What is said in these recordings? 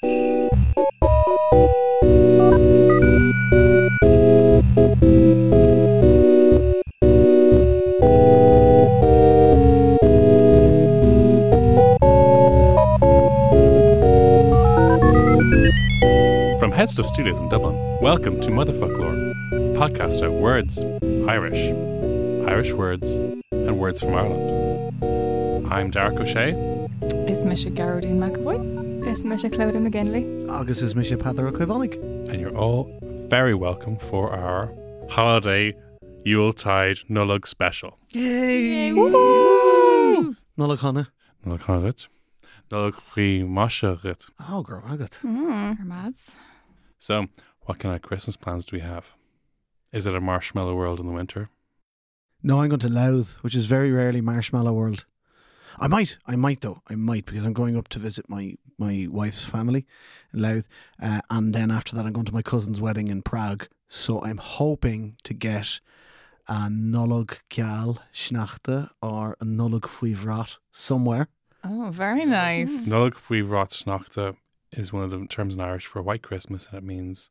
From Headstuff Studios in Dublin, welcome to Motherfoclóir, a podcast about words, Irish, Irish words, and words from Ireland. I'm Darach Ó Séaghdha. It's Misha Gearóidín McEvoy? Is Misha Clodagh McGinley? Agus is Misha Peadar Koivonic. and you're all very welcome for our holiday Yuletide Nullag special. Yay! Woo! Nola Connor. Nullag Hanit. Nullag Chi Masharit. Oh, girl, I got. Mm. Hermads. So, what kind of Christmas plans do we have? Is it a marshmallow world in the winter? No, I'm going to Louth, which is very rarely Marshmallow World. I might, I might though, I might because I'm going up to visit my my wife's family in Louth, uh, and then after that I'm going to my cousin's wedding in Prague. So I'm hoping to get a Nullag Kjal Schnachte or a Nullag Fuivrat somewhere. Oh, very nice. Nullag Fui Rot Snachta is one of the terms in Irish for white Christmas, and it means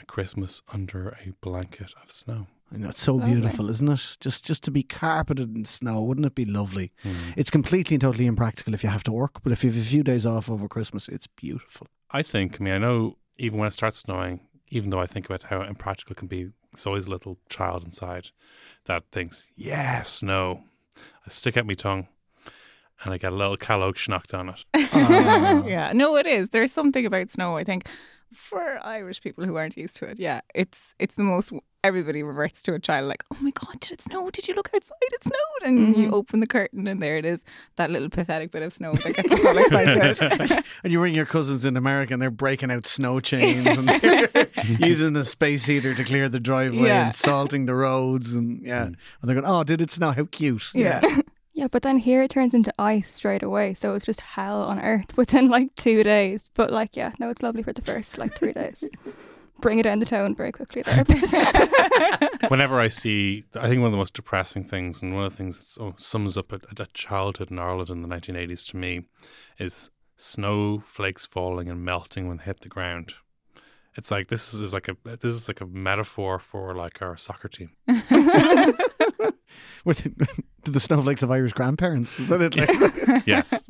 a Christmas under a blanket of snow. I know it's so Lovely. beautiful, isn't it? Just just to be carpeted in snow, wouldn't it be lovely? Mm. It's completely and totally impractical if you have to work, but if you have a few days off over Christmas, it's beautiful. I think, I mean, I know even when it starts snowing, even though I think about how impractical it can be, there's always a little child inside that thinks, yeah, snow. I stick out my tongue and I get a little calog schnocked on it. Ah. yeah, no, it is. There's something about snow. I think for Irish people who aren't used to it, yeah, it's it's the most. Everybody reverts to a child like, oh my god, did it snow? Did you look outside? It snowed, and you Mhm. open the curtain, and there it is, that little pathetic bit of snow that gets us all excited. and you ring your cousins in America and they're breaking out snow chains and using the space heater to clear the driveway Yeah. and salting the roads and yeah. And they're going, Oh, did it snow? How cute. yeah. Yeah, but then here it turns into ice straight away, so it's just hell on earth within like two days. But like, yeah, no, it's lovely for the first like three days. Bring it down the tone very quickly there. Whenever I see, I think one of the most depressing things, and one of the things that oh, sums up a, a childhood in Ireland in the 1980s to me, is snowflakes falling and melting when they hit the ground. It's like this is like a this is like a metaphor for like our soccer team. With to the snowflakes of Irish grandparents. Is that it? Like, Yes,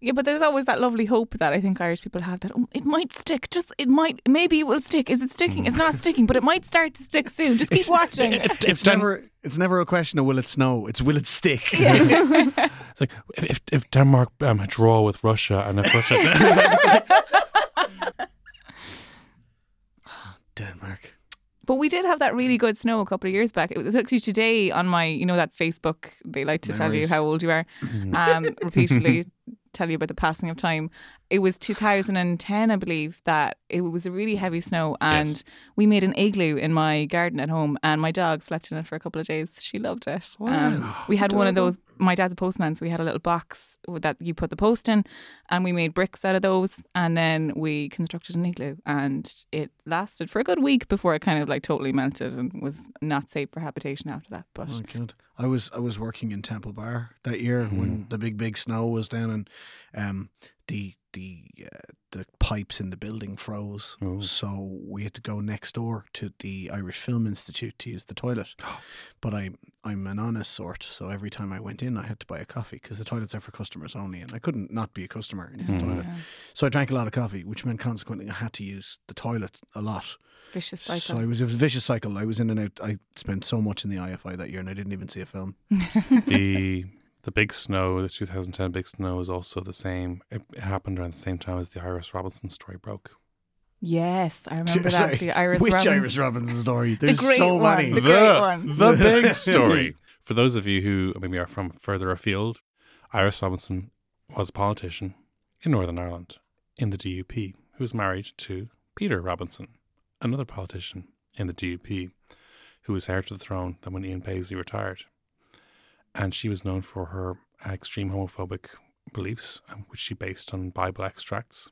Yeah, but there's always that lovely hope that I think Irish people have that oh, it might stick. Just it might, maybe it will stick. Is it sticking? It's not sticking, but it might start to stick soon. Just keep watching. it's never it's never a question of will it snow, it's will it stick. it's like if if, if Denmark um, draw with Russia and if Russia, Denmark. But we did have that really good snow a couple of years back. It was actually today on my, you know, that Facebook. They like to tell you how old you are, um, repeatedly tell you about the passing of time. It was 2010, I believe, that it was a really heavy snow, and Yes. we made an igloo in my garden at home, and my dog slept in it for a couple of days. She loved it. Um, we had one of those. My dad's a postman, so we had a little box that you put the post in, and we made bricks out of those, and then we constructed an igloo, and it lasted for a good week before it kind of like totally melted and was not safe for habitation after that. But Oh God! I was I was working in Temple Bar that year when the big big snow was down, and um, the the uh, the pipes in the building froze, Ooh. so we had to go next door to the Irish Film Institute to use the toilet. but I I'm an honest sort, so every time I went in, I had to buy a coffee because the toilets are for customers only, and I couldn't not be a customer in his Mhm. toilet. Yeah. So I drank a lot of coffee, which meant consequently I had to use the toilet a lot. Vicious So cycle. I was, it was a vicious cycle. I was in and out. I spent so much in the IFI that year, and I didn't even see a film. the the big snow, the 2010 big snow, is also the same. It, it happened around the same time as the Iris Robinson story broke. yes, I remember Sorry, that. The Iris Which Robbins. Iris Robinson story? There's great so one. many. The great one. the big story. For those of you who maybe are from further afield, Iris Robinson was a politician in Northern Ireland in the DUP who was married to Peter Robinson, another politician in the DUP who was heir to the throne then when Ian Paisley retired. And she was known for her extreme homophobic beliefs, um, which she based on Bible extracts.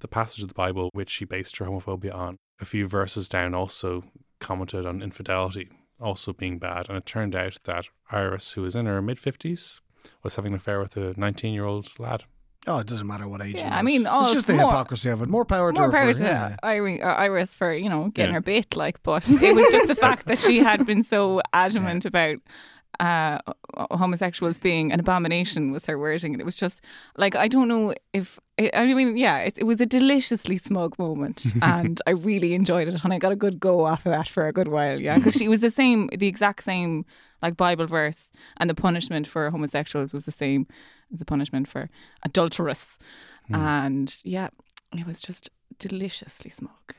The passage of the Bible which she based her homophobia on, a few verses down, also commented on infidelity also being bad. And it turned out that Iris, who was in her mid 50s, was having an affair with a 19 year old lad. Oh, it doesn't matter what age. Yeah, he I mean, oh, it's just the more- hypocrisy of it. More power to More her. power for, to yeah. Iris, uh, Iris for you know getting Yeah. her bait, like. But it was just the fact that she had been so adamant about uh, homosexuals being an abomination was her wording, and it was just like I don't know if I mean, yeah, it, it was a deliciously smug moment, and I really enjoyed it, and I got a good go off of that for a good while, yeah, because she was the same, the exact same like Bible verse, and the punishment for homosexuals was the same as the punishment for adulterous, and yeah, it was just deliciously smug.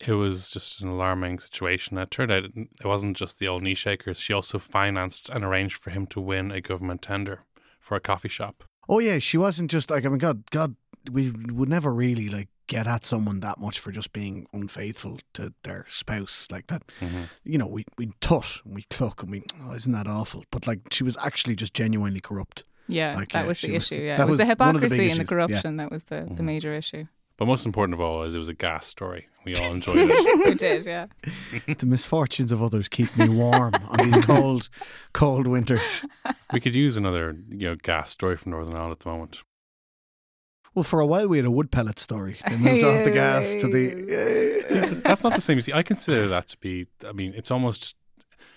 It was just an alarming situation. It turned out it wasn't just the old knee shakers. She also financed and arranged for him to win a government tender for a coffee shop. Oh yeah, she wasn't just like I mean, God, God, we would never really like get at someone that much for just being unfaithful to their spouse like that. Mhm. You know, we we tut, and we cluck, and we oh, isn't that awful? But like, she was actually just genuinely corrupt. Yeah, Like, that yeah, was she the was- issue. Yeah, that it was, was the one of the big hypocrisy and the issues, yeah. corruption that was the, the major issue. But most important of all is it was a gas story. We all enjoyed it. we did, yeah. the misfortunes of others keep me warm on these cold, cold winters. we could use another you know gas story from Northern Ireland at the moment. Well, for a while we had a wood pellet story. They moved off the gas to the. That's not the same. See, I consider that to be. I mean, it's almost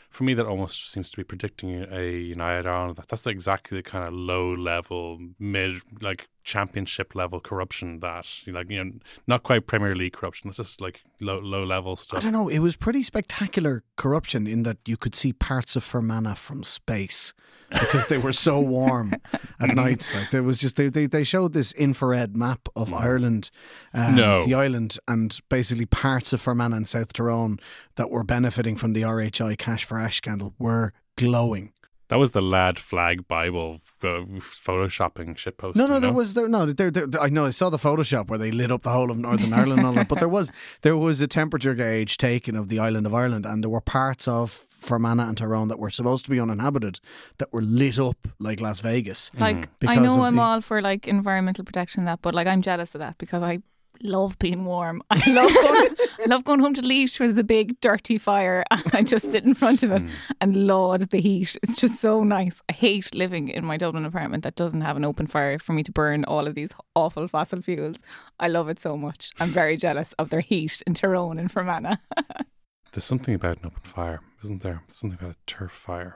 for me that almost seems to be predicting a United Ireland. That's exactly the kind of low level, mid like championship level corruption that like you know not quite Premier League corruption. It's just like low low level stuff. I don't know. It was pretty spectacular corruption in that you could see parts of Fermanagh from space because they were so warm at nights. Like there was just they, they they showed this infrared map of Ireland, um, No. the island, and basically parts of Fermanagh and South Tyrone that were benefiting from the RHI Cash for Ash scandal were glowing. That was the lad flag Bible uh, photoshopping shit post. No, no, there was there. No, there, there, I know. I saw the Photoshop where they lit up the whole of Northern Ireland and all that. But there was there was a temperature gauge taken of the island of Ireland, and there were parts of Fermanagh and Tyrone that were supposed to be uninhabited that were lit up like Las Vegas. Like I know I'm the- all for like environmental protection and that, but like I'm jealous of that because I love being warm. I love going, I love going home to Laois where there's a big dirty fire and I just sit in front of it hmm. and laud the heat. It's just so nice. I hate living in my Dublin apartment that doesn't have an open fire for me to burn all of these awful fossil fuels. I love it so much. I'm very jealous of their heat in Tyrone and Fermanagh. There's something about an open fire, isn't there? There's something about a turf fire,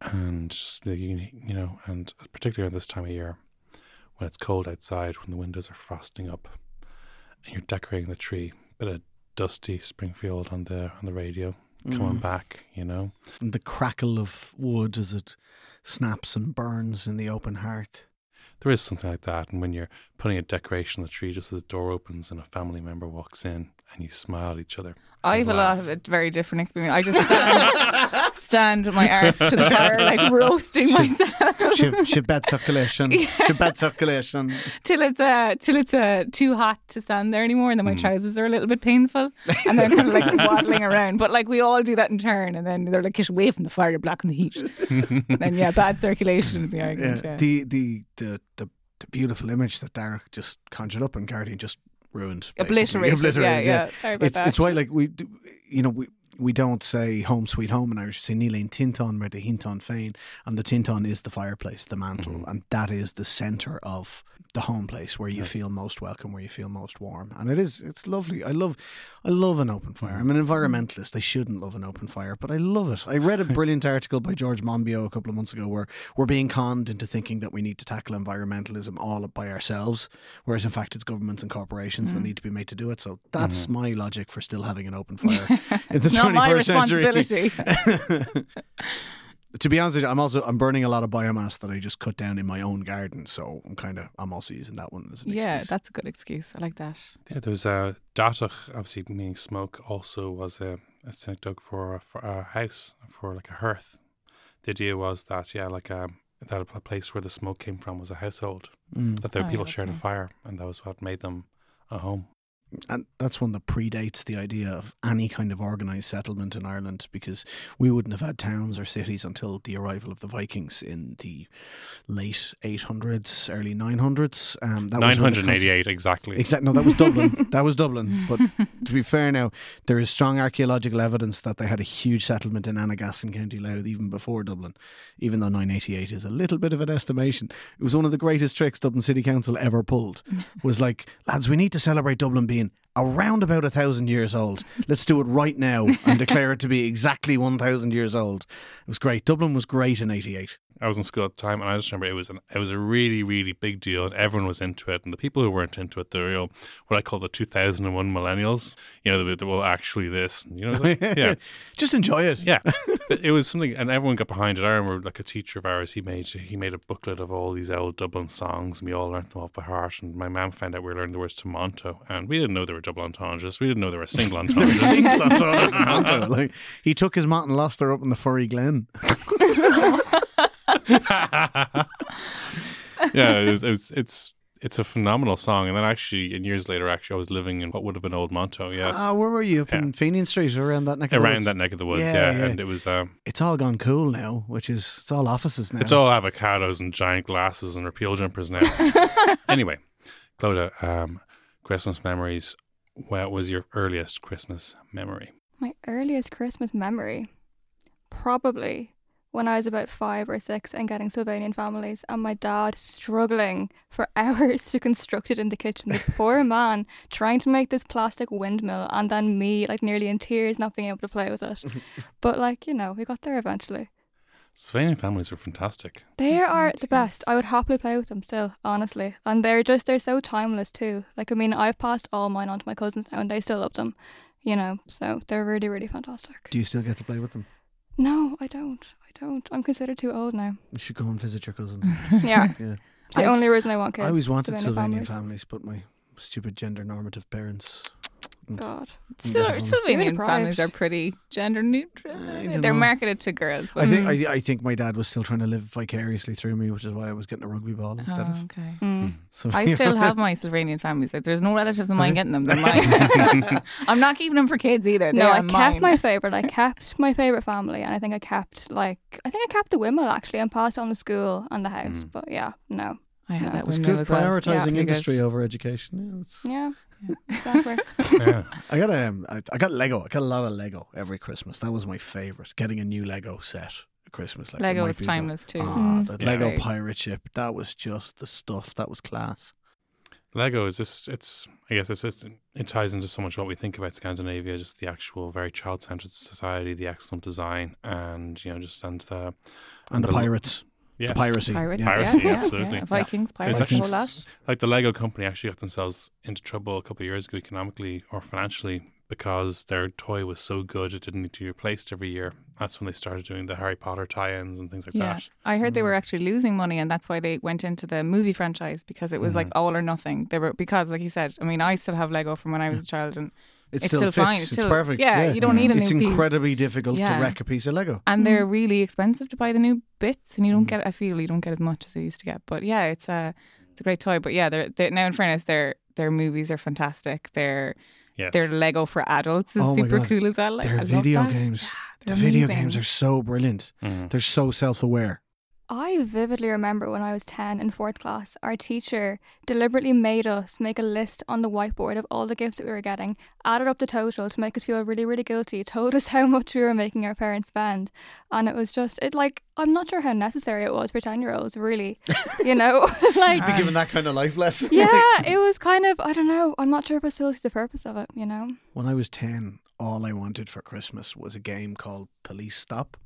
and just the you know, and particularly at this time of year, when it's cold outside, when the windows are frosting up, and you're decorating the tree, bit of dusty Springfield on the on the radio coming Mm. back, you know. And the crackle of wood as it snaps and burns in the open hearth. There is something like that, and when you're putting a decoration on the tree, just as the door opens and a family member walks in, and you smile at each other. I and have a lot of a very different experience. I just stand, stand with my arse to the fire, like roasting myself Shiv shiv bet circulation. Shiv bad circulation. till it's uh, till it's uh, too hot to stand there anymore, and then my trousers are a little bit painful, and then I'm kind of like waddling around. But like we all do that in turn, and then they're like, "Get away from the fire, you're blocking the heat." and then yeah, bad circulation is the Yeah. argument. Yeah. The, the the the the beautiful image that Darach just conjured up and Gearóidín just ruined. basically. Obliterated. Yeah, yeah. Sorry about it's that. it's why like we do, you know we we don't say home sweet home in Irish. We say Nílain Tinton mar de Hinton Féin, and the Tinton is the fireplace, the mantle, Mhm. and that is the center of the home place where you Yes. feel most welcome, where you feel most warm, and it is. It's lovely. I love, I love an open fire. I'm an mm-hmm. environmentalist. I shouldn't love an open fire, but I love it. I read a brilliant article by George Monbiot a couple of months ago where we're being conned into thinking that we need to tackle environmentalism all by ourselves, whereas in fact it's governments and corporations that mm-hmm. need to be made to do it. So that's mm-hmm. my logic for still having an open fire in the not my responsibility. to be honest with you, I'm also I'm burning a lot of biomass that I just cut down in my own garden. So I'm kind of I'm also using that one as an yeah, excuse. that's a good excuse. I like that. Yeah, there was a datach, obviously meaning smoke, also was a, a synagogue for, a- for a house, for like a hearth. The idea was that, yeah, like um, that a place where the smoke came from was a household, Mm. that the Oh, yeah, people that's shared a fire, and that was what made them a home. And that's one that predates the idea of any kind of organised settlement in Ireland because we wouldn't have had towns or cities until the arrival of the Vikings in the late 800s, early 900s. Um, that was when 988, exactly. Exactly. No, that was Dublin. that was Dublin. But to be fair, now there is strong archaeological evidence that they had a huge settlement in Annagassan, County Louth, even before Dublin. Even though 988 is a little bit of an estimation, it was one of the greatest tricks Dublin City Council ever pulled. Was like, lads, we need to celebrate Dublin being around about a thousand years old. Let's do it right now and declare it to be exactly one thousand years old. It was great. Dublin was great in '88. I was in school at the time, and I just remember it was an, it was a really really big deal, and everyone was into it. And the people who weren't into it, the real what I call the 2001 millennials, you know, the, the well, actually this, you know, like, yeah, Just enjoy it. yeah. It was something, and everyone got behind it. I remember, like a teacher of ours, he made he made a booklet of all these old Dublin songs, and we all learned them off by heart. And my mom found out we were learning the words Tomonto, and we didn't know they were double entendres. We didn't know there were single entendres. Single entendre, Toronto. Like, he took his Mott and lost her up in the Furry Glen. yeah, it was, it was, it's it's a phenomenal song. And then actually, in years later, actually, I was living in what would have been Old Monto. Yes, Ah, where were you? Up in Fenian Street, around that neck of the around woods? that neck of the woods. Yeah, Yeah, yeah. and it was. Um, It's all gone cool now, which is it's all offices now. It's all avocados and giant glasses and repeal jumpers now. anyway, Clodagh, um, Christmas memories. What was your earliest Christmas memory? My earliest Christmas memory, probably when I was about five or six and getting Sylvanian families, and my dad struggling for hours to construct it in the kitchen. The poor man trying to make this plastic windmill, and then me, like nearly in tears, not being able to play with it. but, like, you know, we got there eventually. Slovenian families are fantastic. They are the best. I would happily play with them still, honestly. And they're just, they're so timeless too. Like, I mean, I've passed all mine on to my cousins now and they still love them, you know, so they're really, really fantastic. Do you still get to play with them? No, I don't. I don't. I'm considered too old now. You should go and visit your cousins. Yeah. yeah. It's the I've- only reason I want kids. I always wanted Slovenian, Sylvanian families. families. but my stupid gender normative parents. God. Sil- Slovenian families are pretty gender neutral. They're know. marketed to girls. But I think Mm. I, I think my dad was still trying to live vicariously through me, which is why I was getting a rugby ball instead Oh, of. okay. Mm. So, I still have my Slovenian families. Like, there's no relatives of mine getting them. They're mine. I'm not keeping them for kids either. No, They're I kept mine. my favorite. I kept my favorite family, and I think I kept like I think I kept the Wimmel actually, and passed on the school and the house. Mm. But yeah, no, I had No. that It's good as well. prioritizing Yeah, industry good. over education. Yeah, yeah, exactly. Yeah. I got um, I, I got Lego. I got a lot of Lego every Christmas. That was my favorite. Getting a new Lego set at Christmas. Like Lego might is be the- timeless too. Ah, Mm. the Yeah. Lego Great. pirate ship. That was just the stuff. That was class. Lego is just, it's, I guess it's just, it ties into so much what we think about Scandinavia, just the actual very child centered society, the excellent design, and, you know, just, and the, And the, the- pirates. Yes. The piracy. Pirates, Yeah. Piracy, yeah, yeah, absolutely. yeah. Vikings, pirates, It's the actually- whole lot. like the Lego company actually got themselves into trouble a couple of years ago economically or financially because their toy was so good it didn't need to be replaced every year. That's when they started doing the Harry Potter tie-ins and things like Yeah, that. I heard they Mm. were actually losing money, and that's why they went into the movie franchise because it was like Mm-hmm. all or nothing. They were because, like you said, I mean, I still have Lego from when I was a child, and It It's still, still fits. fine. It's, It's still- perfect. yeah, you don't need a It's new piece. incredibly difficult Yeah. to wreck a piece of Lego. and they're Mm. really expensive to buy the new bits, and you don't Mm. get. I feel you don't get as much as they used to get. But yeah, it's a it's a great toy. But yeah, they're, they're now in fairness, their their movies are fantastic. Their Yes. their Lego for adults is Oh my super God. cool as well. Like, Their I love video that. games. Yeah, The they're video games are so brilliant. Mhm. They're so self-aware. I vividly remember when I was 10 in fourth class, our teacher deliberately made us make a list on the whiteboard of all the gifts that we were getting, added up the total to make us feel really, really guilty, told us how much we were making our parents spend. And it was just, it like, I'm not sure how necessary it was for 10 year olds, really. You know? like, To be given that kind of life lesson. yeah, it was kind of, I don't know, I'm not sure if I still see the purpose of it, you know? When I was 10, all I wanted for Christmas was a game called Police Stop.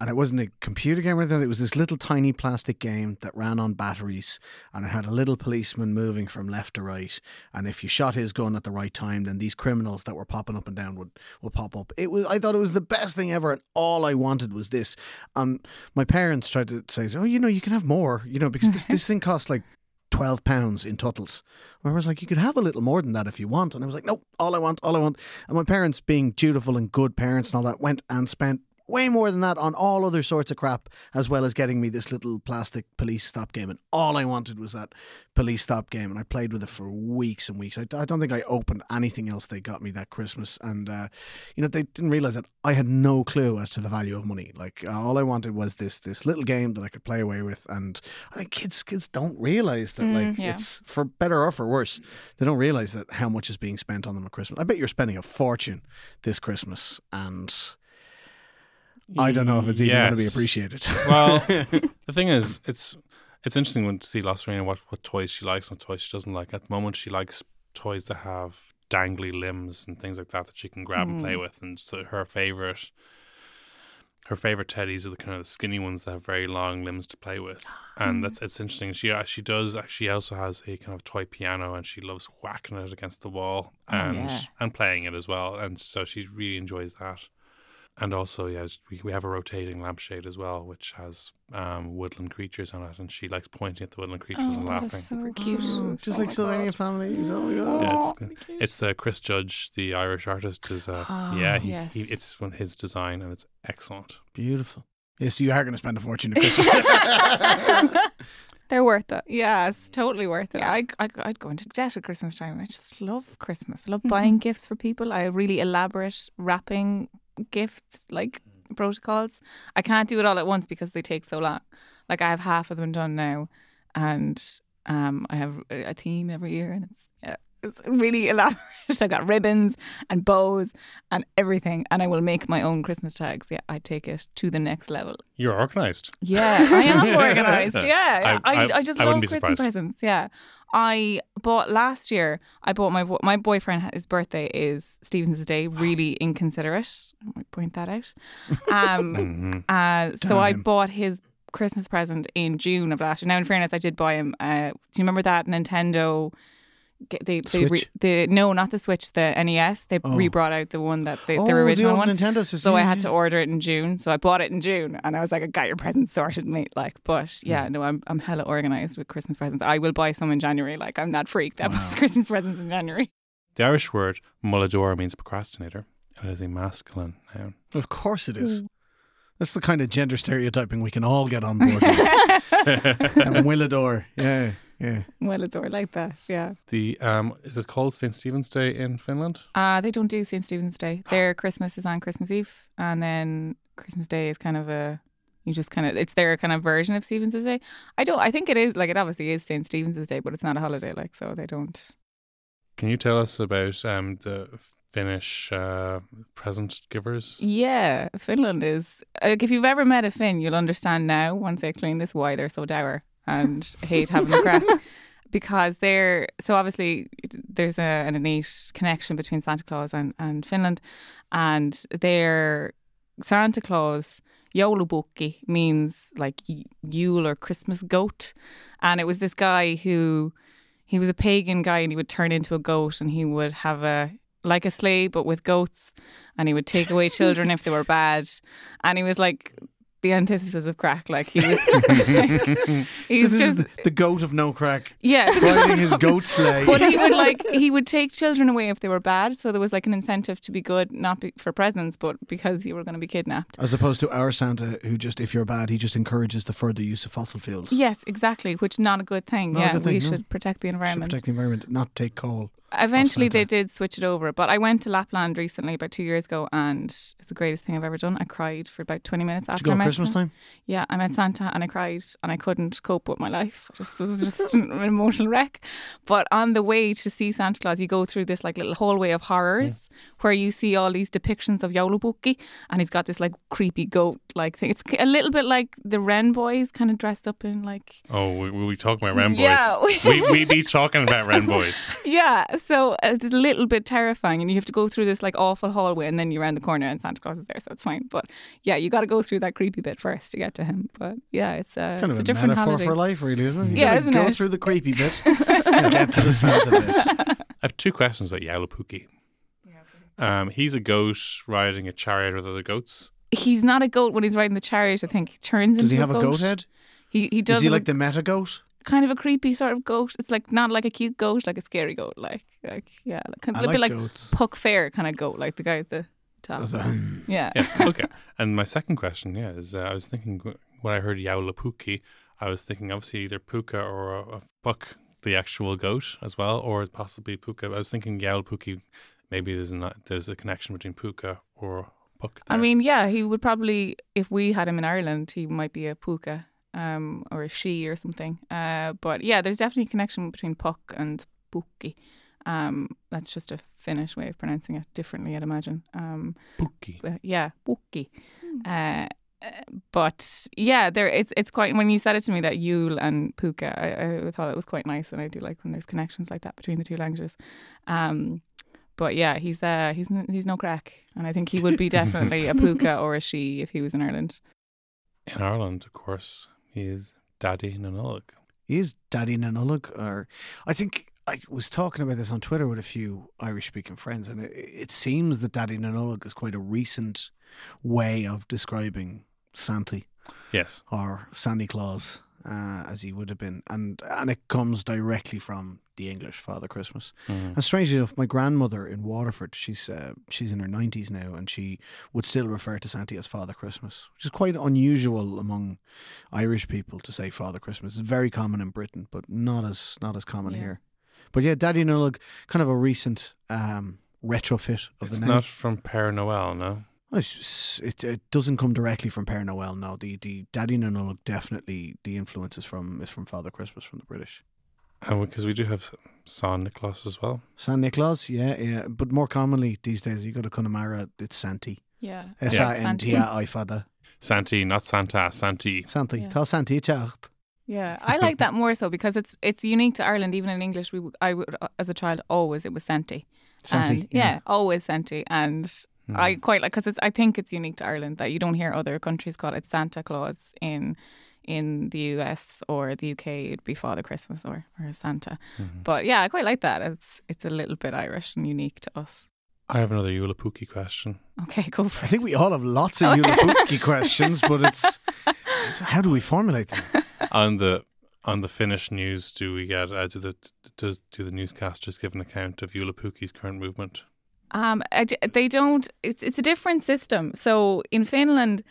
And it wasn't a computer game or anything. It was this little tiny plastic game that ran on batteries. And it had a little policeman moving from left to right. And if you shot his gun at the right time, then these criminals that were popping up and down would, would pop up. It was I thought it was the best thing ever. And all I wanted was this. And my parents tried to say, oh, you know, you can have more, you know, because this, this thing costs like twelve pounds in totals. Where I was like, you could have a little more than that if you want. And I was like, nope, all I want, all I want. And my parents, being dutiful and good parents and all that, went and spent way more than that on all other sorts of crap, as well as getting me this little plastic police stop game. And all I wanted was that police stop game, and I played with it for weeks and weeks. I, I don't think I opened anything else they got me that Christmas, and uh, you know they didn't realize that I had no clue as to the value of money. Like uh, all I wanted was this this little game that I could play away with, and I think kids kids don't realize that like yeah. it's for better or for worse. They don't realize that how much is being spent on them at Christmas. I bet you're spending a fortune this Christmas, and I don't know if it's even going to be appreciated. Well, the thing is, it's it's interesting when to see Lost Serena what what toys she likes and what toys she doesn't like. At the moment, she likes toys that have dangly limbs and things like that that she can grab and play with. And so her favorite, her favorite teddies are the kind of the skinny ones that have very long limbs to play with. And that's it's interesting. She uh, she does she also has a kind of toy piano and she loves whacking it against the wall and yeah. and playing it as well. And so she really enjoys that. And also, yeah, we, we have a rotating lampshade as well, which has um, woodland creatures on it, and she likes pointing at the woodland creatures and laughing. is so cute. cute. Just Oh like my Sylvania God. families. Oh, my Yeah, it's Oh, it's uh, Chris Judge, the Irish artist, is uh, yeah, he, yes. he, it's one his design and it's excellent. Beautiful. Yes, you are going to spend a fortune at Christmas. They're worth it. Yeah, it's totally worth it. I, I, I'd go into debt at Christmas time. I just love Christmas. I love buying gifts for people. I have really elaborate wrapping gifts, like protocols. I can't do it all at once because they take so long. Like I have half of them done now, and um, I have a a theme every year, and it's yeah, it's really elaborate. I got ribbons and bows and everything, and I will make my own Christmas tags. Yeah, I take it to the next level. You're organised. Yeah, I am organised. Yeah, I- I, I, I- just I love Christmas surprised. presents. Yeah, I bought last year. I bought my my boyfriend. His birthday is Stephen's Day. Really inconsiderate. I might point that out. Um, hmm uh, so Damn I bought his Christmas present in June of last year. Now, in fairness, I did buy him. Uh, do you remember that Nintendo? Ge- They, they re- Switch? the no, not the Switch, the NES. They Oh. re-brought out the one that the, oh, their original the old one. Nintendo system. So I had yeah. to order it in June. So I bought it in June, and I was like, "I got your presents sorted, mate." Like, but Mm. yeah, no, I'm I'm hella organized with Christmas presents. I will buy some in January. Like, I'm that freaked that Wow. buys Christmas presents in January. The Irish word mullador means procrastinator, and it is a masculine noun. Of course it is. Mm. That's the kind of gender stereotyping we can all get on board with. and Willador. Yeah, yeah. well, it's all like that. Yeah. The um, is it called St Stephen's Day in Finland? Uh they don't do St Stephen's Day. Their Christmas is on Christmas Eve, and then Christmas Day is kind of a. You just kind of it's their kind of version of Stephen's Day. I don't. I think it is like it obviously is St Stephen's Day, but it's not a holiday. Like so, they don't. Can you tell us about um, the Finnish uh, present givers? Yeah, Finland is like if you've ever met a Finn, you'll understand now once I explain this why they're so dour and hate having a crack. Because they're so obviously there's a, an innate connection between Santa Claus and, and Finland, and their Santa Claus joulupukki means like Yule or Christmas goat, and it was this guy who he was a pagan guy and he would turn into a goat and he would have a like a sleigh but with goats. And he would take away children if they were bad. And he was like the antithesis of crack like he was So he's this just the, the goat of no crack yeah riding his goat sleigh. but he would like he would take children away if they were bad so there was like an incentive to be good not be, for presents but because you were going to be kidnapped As opposed to our Santa, who just, if you're bad, he just encourages the further use of fossil fuels. yes exactly which is not a good thing Not yeah good thing, we no. should protect the Should environment protect the environment, not take coal. Eventually, they did switch it over. But I went to Lapland recently, about two years ago, and it's the greatest thing I've ever done. I cried for about 20 minutes after you I met Christmas time? Yeah, I met Santa and I cried and I couldn't cope with my life. Just it was just an emotional wreck. But on the way to see Santa Claus, you go through this like little hallway of horrors where you see all these depictions of Joulupukki and he's got this like creepy goat like thing. It's a little bit like the Wren boys kind of dressed up in like Oh, we, we talking about Wren Boys. Yeah. we, we be talking about Wren Boys. yeah, so uh, it's a little bit terrifying, and you have to go through this like awful hallway, and then you're around the corner, and Santa Claus is there, so it's fine. But yeah, you got to go through that creepy bit first to get to him. But yeah, it's, uh, Kind it's of a, a, different metaphor holiday. for life, really, isn't it? You Yeah, gotta isn't go it? through the creepy bit and get to the Santa bit. I have two questions about Joulupukki. Um, he's a goat riding a chariot with other goats. He's not a goat when he's riding the chariot. I think he turns Does into he have a goat. goat head? He he does. Is he like the meta goat? kind of a creepy sort of goat? It's like not like a cute goat, like a scary goat. Like like yeah, like, kind of I a bit like like goats. Puck Fair kind of goat, like the guy at the top. Um, Yeah. Yes. Okay. and my second question, yeah, is uh, I was thinking when I heard Joulupukki, I was thinking obviously either Puka or a, a Puck, the actual goat as well, or possibly Puka. I was thinking Joulupukki. Maybe there's not there's a connection between Puka or Puck. I mean, yeah, he would probably, if we had him in Ireland, he might be a puka um, or a she or something. Uh, but yeah, there's definitely a connection between puck and pukki. Um, that's just a Finnish way of pronouncing it differently, I'd imagine. Um, Puki. but yeah, pukki. Uh, uh, but yeah, there it's it's quite when you said it to me that Yule and Puka, I, I thought it was quite nice, and I do like when there's connections like that between the two languages. Um, but yeah, he's uh he's he's no crack, and I think he would be definitely a Puka or a she if he was in Ireland. In Ireland, of course, he is Daddy Nanulloch. He is Daddy Nanulloch, or I think I was talking about this on Twitter with a few Irish speaking friends, and it, it seems that Daddy Nanulloch is quite a recent way of describing Santy Yes. or Sandy Claus, uh, as he would have been, and and it comes directly from the English Father Christmas. Mhm. And strangely enough, my grandmother in Waterford, she's uh, she's in her nineties now, and she would still refer to Santa as Father Christmas, which is quite unusual among Irish people to say Father Christmas. It's very common in Britain, but not as not as common Yeah. here. But yeah, Daddy Nullag, kind of a recent um, retrofit of It's the name. not from Père Noel, no. It's just- It, it doesn't come directly from Père Noel. No, the the Daddy Nullag definitely the influence is from is from Father Christmas from the British. And because we do have San Nicholas as well. San Nicholas, yeah, yeah, but more commonly these days you go to Connemara, it's Santi. Yeah, S A N T A I fada. Santi, not Santa, Santi. Santi. Yeah. Tá Santi teacht. Yeah, I like that more so because it's it's unique to Ireland. Even in English, we I would uh, as a child always it was Santi. Santi. And, yeah. always Santi, and Hmm. I quite like because I think it's unique to Ireland that you don't hear other countries call it Santa Claus in in the US or the UK. It'd be Father Christmas or or Santa. Mhm. But yeah, I quite like that. It's it's a little bit Irish and unique to us. I have another Joulupukki question. Okay, go for it. I think we all have lots of Joulupukki questions, but it's, it's how do we formulate them? on the on the Finnish news, do we get uh, do the does do the newscasters give an account of Joulupukki's current movement? Um, they don't. It's it's a different system. So in Finland,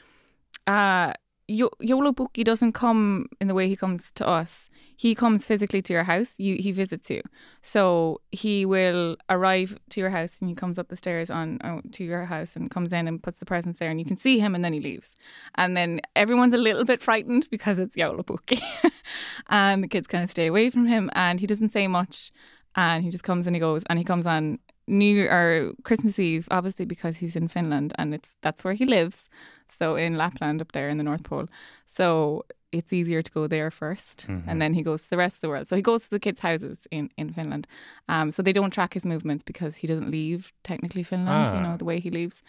uh, Yo- Joulupukki doesn't come in the way he comes to us. He comes physically to your house. You he visits you. So he will arrive to your house and he comes up the stairs on uh, to your house and comes in and puts the presents there and you can see him and then he leaves. And then everyone's a little bit frightened because it's Joulupukki, and the kids kind of stay away from him and he doesn't say much and he just comes and he goes and he comes on New or Christmas Eve, obviously because he's in Finland and it's that's where he lives. So in Lapland up there in the North Pole. So it's easier to go there 1st Mhm. and then he goes to the rest of the world. So he goes to the kids' houses in, in Finland. Um, so they don't track his movements because he doesn't leave technically Finland, you Ah. know, the way he leaves.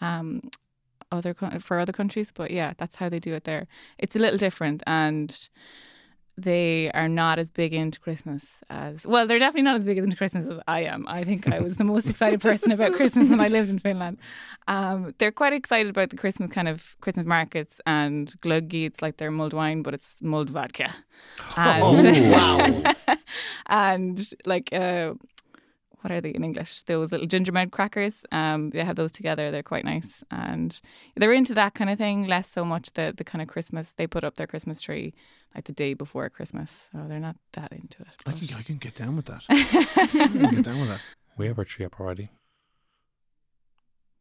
Um, other for other countries, but yeah, that's how they do it there. It's a little different, and they are not as big into Christmas as well. They're definitely not as big into Christmas as I am. I think I was the most excited person about Christmas when I lived in Finland. Um, they're quite excited about the Christmas kind of Christmas markets and glöggi. It's like their mulled wine, but it's mulled vodka. And, Oh, wow. and like uh, what are they in English? Those little gingerbread crackers. Um, they have those together. They're quite nice, and they're into that kind of thing. Less so much the the kind of Christmas. They put up their Christmas tree like the day before Christmas. So they're not that into it. I can, I can get down with that. I can get down with that. We have our tree up already.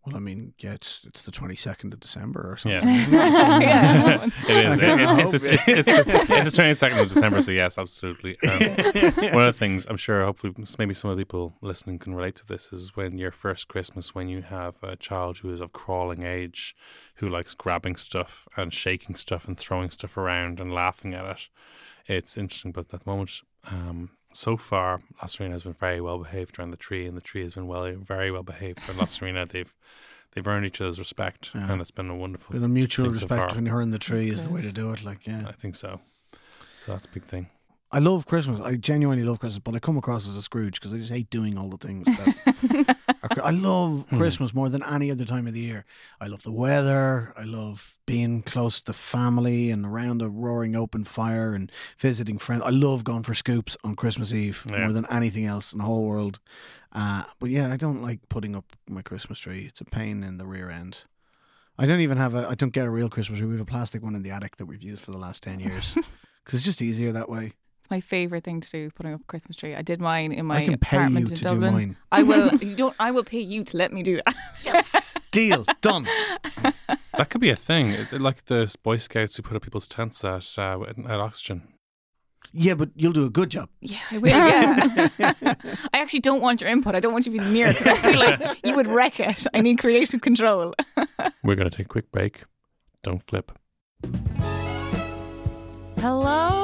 Well, I mean, yeah, it's it's the twenty second of December or something. Yes. Yeah. it is. I It- hope It's, the 22nd of December, so yes, absolutely. Um, one of the things I'm sure, hopefully, maybe some of the people listening can relate to this is when your first Christmas, when you have a child who is of crawling age, who likes grabbing stuff and shaking stuff and throwing stuff around and laughing at it. It's interesting, but at the moment, um, so far, La Serena has been very well behaved around the tree, and the tree has been well, very well behaved around La Serena. They've they've earned each other's respect, Yeah. and it's been a wonderful. Bit of mutual thing so respect far. when you're in the tree is the way to do it. Like, yeah. I think so. So that's a big thing. I love Christmas. I genuinely love Christmas, but I come across as a Scrooge because I just hate doing all the things. That are, I love Hmm. Christmas more than any other time of the year. I love the weather. I love being close to family and around a roaring open fire and visiting friends. I love going for scoops on Christmas Eve Yeah. more than anything else in the whole world. Uh, but yeah, I don't like putting up my Christmas tree. It's a pain in the rear end. I don't even have a. I don't get a real Christmas tree. We have a plastic one in the attic that we've used for the last ten years because it's just easier that way. It's my favorite thing to do, putting up a Christmas tree. I did mine in my I can pay you apartment to in do Dublin. mine. I will. You don't. I will pay you to let me do that. Yes, deal done. That could be a thing. It's like the Boy Scouts who put up people's tents at uh, at Oxegen. Yeah, but you'll do a good job. Yeah, I will. Yeah. I actually don't want your input. I don't want you to be near it 'cause I feel like you would wreck it. I need creative control. We're going to take a quick break. Don't flip. Hello,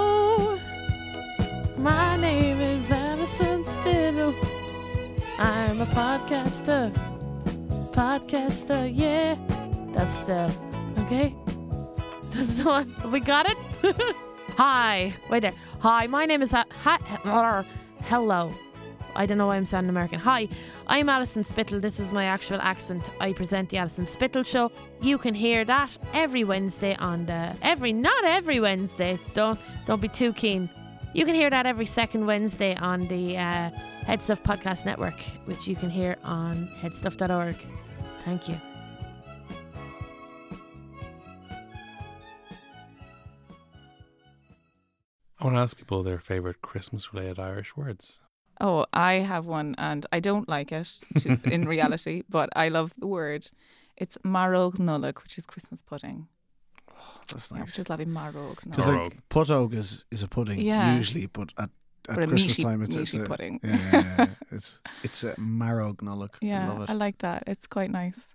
podcaster. Podcaster, yeah. That's the, okay? That's the one. We got it? Hi. Wait there. Hi, my name is. A- hi. er, Hello. I don't know why I'm sounding American. Hi, I'm Alison Spittle. This is my actual accent. I present the Alison Spittle Show. You can hear that every Wednesday on the every not every Wednesday. Don't don't be too keen. You can hear that every second Wednesday on the uh, Headstuff Podcast Network, which you can hear on headstuff.org. Thank you. I want to ask people their favorite Christmas related Irish words. Oh, I have one, and I don't like it to, in reality, but I love the word. It's marog nullag, which is Christmas pudding. Oh, that's I nice. just love it, marog Because like puddog is, is a pudding Yeah. usually, but at, at But a Christmas meaty, time it's, meaty it's a, pudding. Yeah, yeah, yeah, yeah. it's it's a marrow gnulloch. I Yeah, love it. I like that. It's quite nice.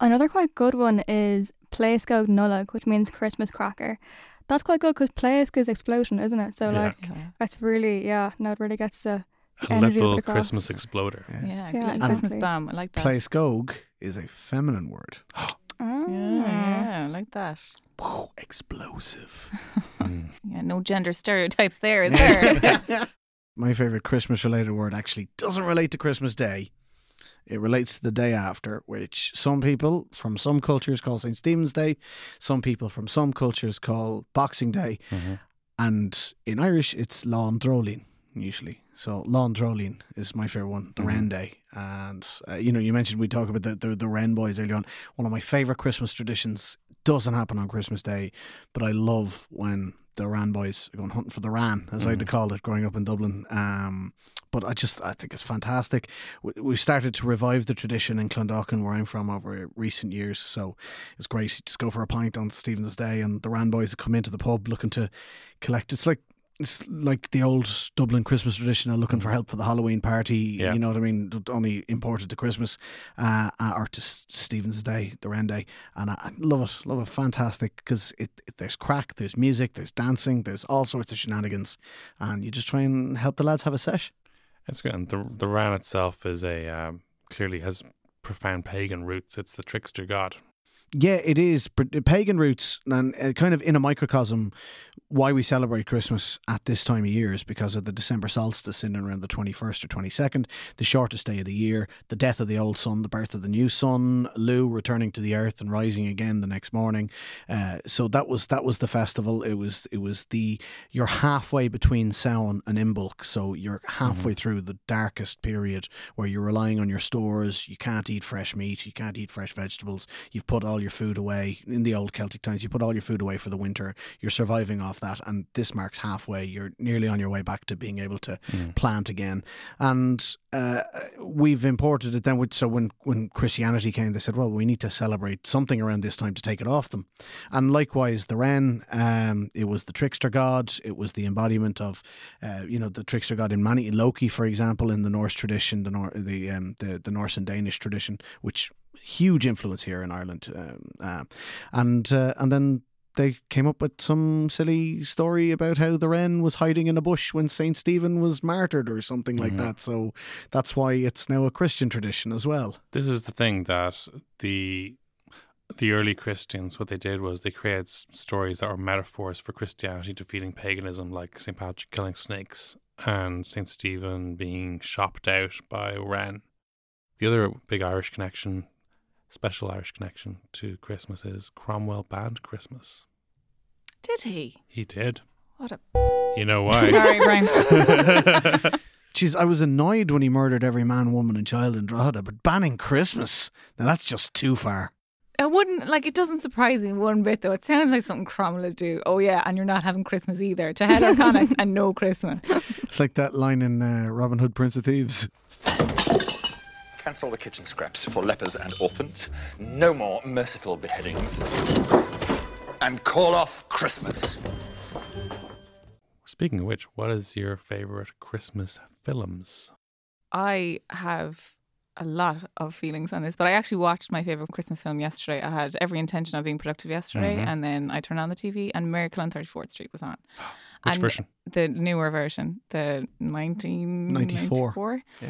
Another quite good one is Playsco Nullag, which means Christmas cracker. That's quite good because Playsk is explosion, isn't it? So Yeah. like Yeah, that's really yeah, no, it really gets uh, A Energy of little the. Christmas exploder. yeah. yeah, Yeah, little Christmas exactly. bam. I like that. Playscog is a feminine word. ah. Yeah, yeah, like that. Explosive. Mm. Yeah, no gender stereotypes there, is there? My favorite Christmas related word actually doesn't relate to Christmas Day. It relates to the day after, which some people from some cultures call St. Stephen's Day, some people from some cultures call Boxing Day, Mhm. and in Irish it's Laundrolin usually. So Laundrolin is my favorite one, the Mhm. Wren Day, and uh, you know you mentioned we talk about the, the the boys earlier on. One of my favorite Christmas traditions doesn't happen on Christmas Day, but I love when the Ran boys are going hunting for the Ran, as I'd Mhm. called it growing up in Dublin. Um, but I just I think it's fantastic. We, we started to revive the tradition in Clondalkin, where I'm from, over recent years. So it's great. You just go for a pint on Stephen's Day, and the Ran boys come into the pub looking to collect. It's like it's like the old Dublin Christmas tradition of looking for help for the Halloween party. Yeah. You know what I mean? Only imported to Christmas uh, uh, or to Stephen's Day, the Wren Day, and I I love it. Love it. Fantastic because it, it there's crack, there's music, there's dancing, there's all sorts of shenanigans, and you just try and help the lads have a sesh. It's good. And the the Ran itself is a um, clearly has profound pagan roots. It's the trickster god. Yeah, it is pagan roots, and uh, kind of in a microcosm. Why we celebrate Christmas at this time of year is because of the December solstice in and around the twenty first or twenty second, the shortest day of the year, the death of the old sun, the birth of the new sun, Lugh returning to the earth and rising again the next morning. Uh, so that was that was the festival. It was it was the you're halfway between Samhain and Imbolc, so you're halfway through the darkest period where you're relying on your stores. You can't eat fresh meat, you can't eat fresh vegetables. You've put all all your food away in the old Celtic times. You put all your food away for the winter. You're surviving off that, and this marks halfway. You're nearly on your way back to being able to plant again. And uh, we've imported it then. With, so when when Christianity came, they said, well, we need to celebrate something around this time to take it off them. And likewise, the wren, um, it was the trickster god. It was the embodiment of, uh, you know, the trickster god in many Loki, for example, in the Norse tradition, the Nor- the um, the the Norse and Danish tradition, which huge influence here in Ireland, um, uh, and uh, and then they came up with some silly story about how the wren was hiding in a bush when Saint Stephen was martyred or something like that. So that's why it's now a Christian tradition as well. This is the thing that the the early Christians what they did was they created stories that were metaphors for Christianity defeating paganism, like St. Patrick killing snakes and St. Stephen being shopped out by Wren. The other big Irish connection, special Irish connection to Christmas is Cromwell banned Christmas. Did he? He did. What a You know why? sorry, Brian. Jeez, I was annoyed when he murdered every man, woman, and child in Drogheda, but banning Christmas, now that's just too far. I wouldn't like. It doesn't surprise me one bit though. It sounds like something Cromwell would do. Oh yeah, and you're not having Christmas either. To head Connacht and no Christmas. It's like that line in uh, Robin Hood, Prince of Thieves. Cancel the kitchen scraps for lepers and orphans. No more merciful beheadings. And call off Christmas. Speaking of which, what is your favorite Christmas films? I have a lot of feelings on this, but I actually watched my favorite Christmas film yesterday. I had every intention of being productive yesterday, Mhm. and then I turned on the TV, and Miracle on Thirty Fourth Street was on. Which and version? The newer version, the 1994. 94. Yeah.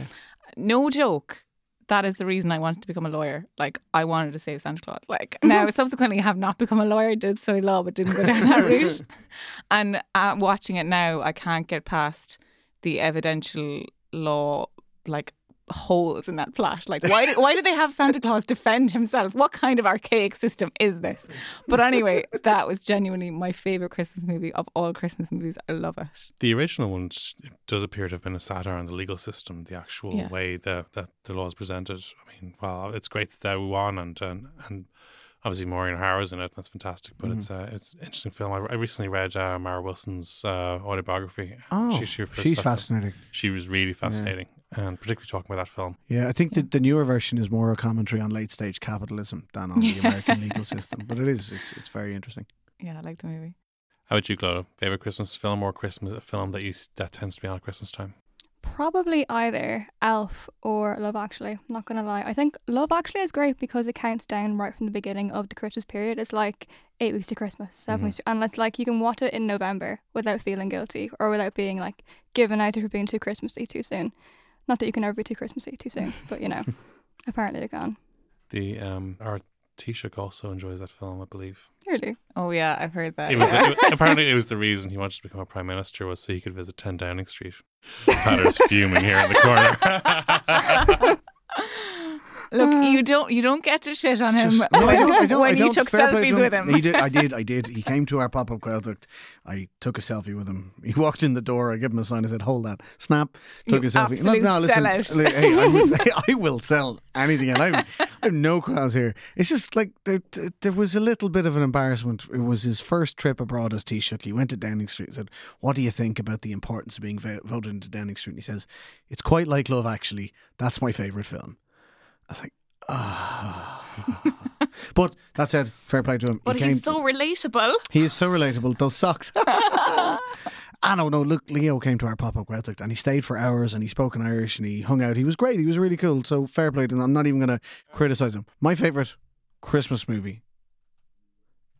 No joke. That is the reason I wanted to become a lawyer. Like I wanted to save Santa Claus. Like now, subsequently, have not become a lawyer. Did study law, but didn't go down that route. And uh, watching it now, I can't get past the evidential law like holes in that plot. Like why did, why did they have Santa Claus defend himself? What kind of archaic system is this? But anyway, that was genuinely my favorite Christmas movie of all Christmas movies. I love it. The original one does appear to have been a satire on the legal system, the actual Yeah. way the, that the law is presented. I mean, well, it's great that they won, and and, and obviously Maureen O'Hara's in it. That's fantastic. But it's Mm-hmm. uh, it's an interesting film. I, I recently read uh, Mara Wilson's uh, autobiography. Oh, She- she she's to fascinating. She was really fascinating, and particularly talking about that film. Yeah, I think the, the newer version is more a commentary on late stage capitalism than on the American legal system. But it is, it's, it's very interesting. Yeah, I like the movie. How about you, Clodagh? Favorite Christmas film or Christmas a film that you that tends to be on at Christmas time? Probably either Elf or Love Actually. I'm not gonna lie. I think Love Actually is great because it counts down right from the beginning of the Christmas period. It's like eight weeks to Christmas, 7 Mhm. weeks, to, and it's like you can watch it in November without feeling guilty or without being like given out for being too Christmassy too soon. Not that you can ever be too Christmassy too soon, but you know, apparently you can. The um, our Taoiseach also enjoys that film, I believe. Really? Oh yeah, I've heard that. It was, it- apparently, it was the reason he wanted to become a prime minister was so he could visit 10 Downing Street. Peadar's fuming here in the corner. Look, mm. you don't you don't get to shit on him Just- no, I when, don't, I don't, when I you took Fair play to selfies with him. He did, I did, I did. He came to our pop up Gaeltacht. I took a selfie with him. He walked in the door. I gave him a sign. I said, "Hold that." Snap. Took You a selfie. absolute listen. sellout. li- Hey, I, would, I will sell anything, and I, I have no qualms here. It's just like there, there was a little bit of an embarrassment. It was his first trip abroad as Taoiseach. He went to Downing Street and said, "What do you think about the importance of being voted into Downing Street?" And he says, "It's quite like Love Actually. That's my favourite film." I was like, ah. but that said, fair play to him. but he came he's so relatable. he is so relatable. Those socks. I don't know. Look, Leo came to our pop up Gaeltacht and he stayed for hours and he spoke in Irish and he hung out. He was great. He was really cool. So fair play to him. I'm not even going to criticize him. My favorite Christmas movie,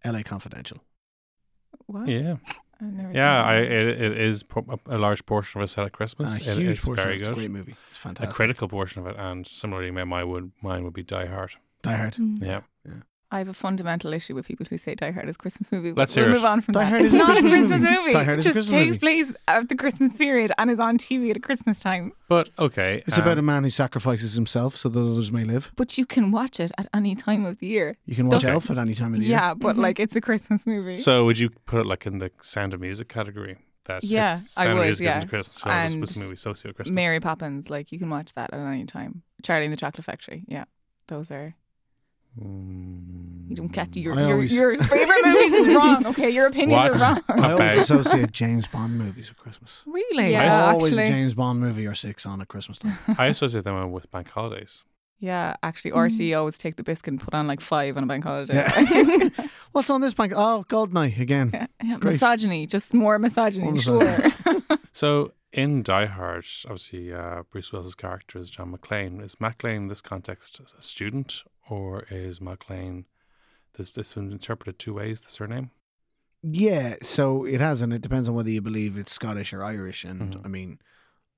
L.A. Confidential. What? yeah. I've never Yeah, seen I, it, it is a large portion of it set at Christmas. a It- huge it's portion. very of it. It's good. a great movie. It's A critical portion of it, and similarly, my, my would, mine would be Die Hard. Die Hard. Mm. Yeah. I have a fundamental issue with people who say Die Hard is a Christmas movie. Let's we'll hear it. move on from Die that. Hard it's a not Christmas a Christmas movie. movie. Die Hard is it a just Christmas takes movie. place at the Christmas period and is on TV at a Christmas time. But okay. It's um, about a man who sacrifices himself so that others may live. But you can watch it at any time of the year. You can watch Okay. Elf at any time of the year. Yeah, but like it's a Christmas movie. So would you put it like in the Sound of Music category? That Yeah, it's, I Sound would, of Music yeah. isn't a Christmas film. It's And supposed movie associated with Christmas. Mary Poppins, like you can watch that at any time. Charlie and the Chocolate Factory, yeah, those are You don't get your I your, always- your favorite movies is wrong. Okay, your opinions What? are wrong. I always Okay. associate James Bond movies with Christmas. Really? Yeah. always a actually. James Bond movie or six on at Christmas time. I associate them with bank holidays. Yeah, actually, Mm. RT always take the biscuit and put on like five on a bank holiday. Yeah. What's on this bank? Oh, Gold Goldeneye again. Yeah, Great. misogyny, just more misogyny, More sure. So in Die Hard, obviously uh, Bruce Willis's character is John McClane. Is McClane in this context a student, or is McClane? This this been interpreted two ways. The surname. Yeah, so it has, and it depends on whether you believe it's Scottish or Irish. And Mhm. I mean,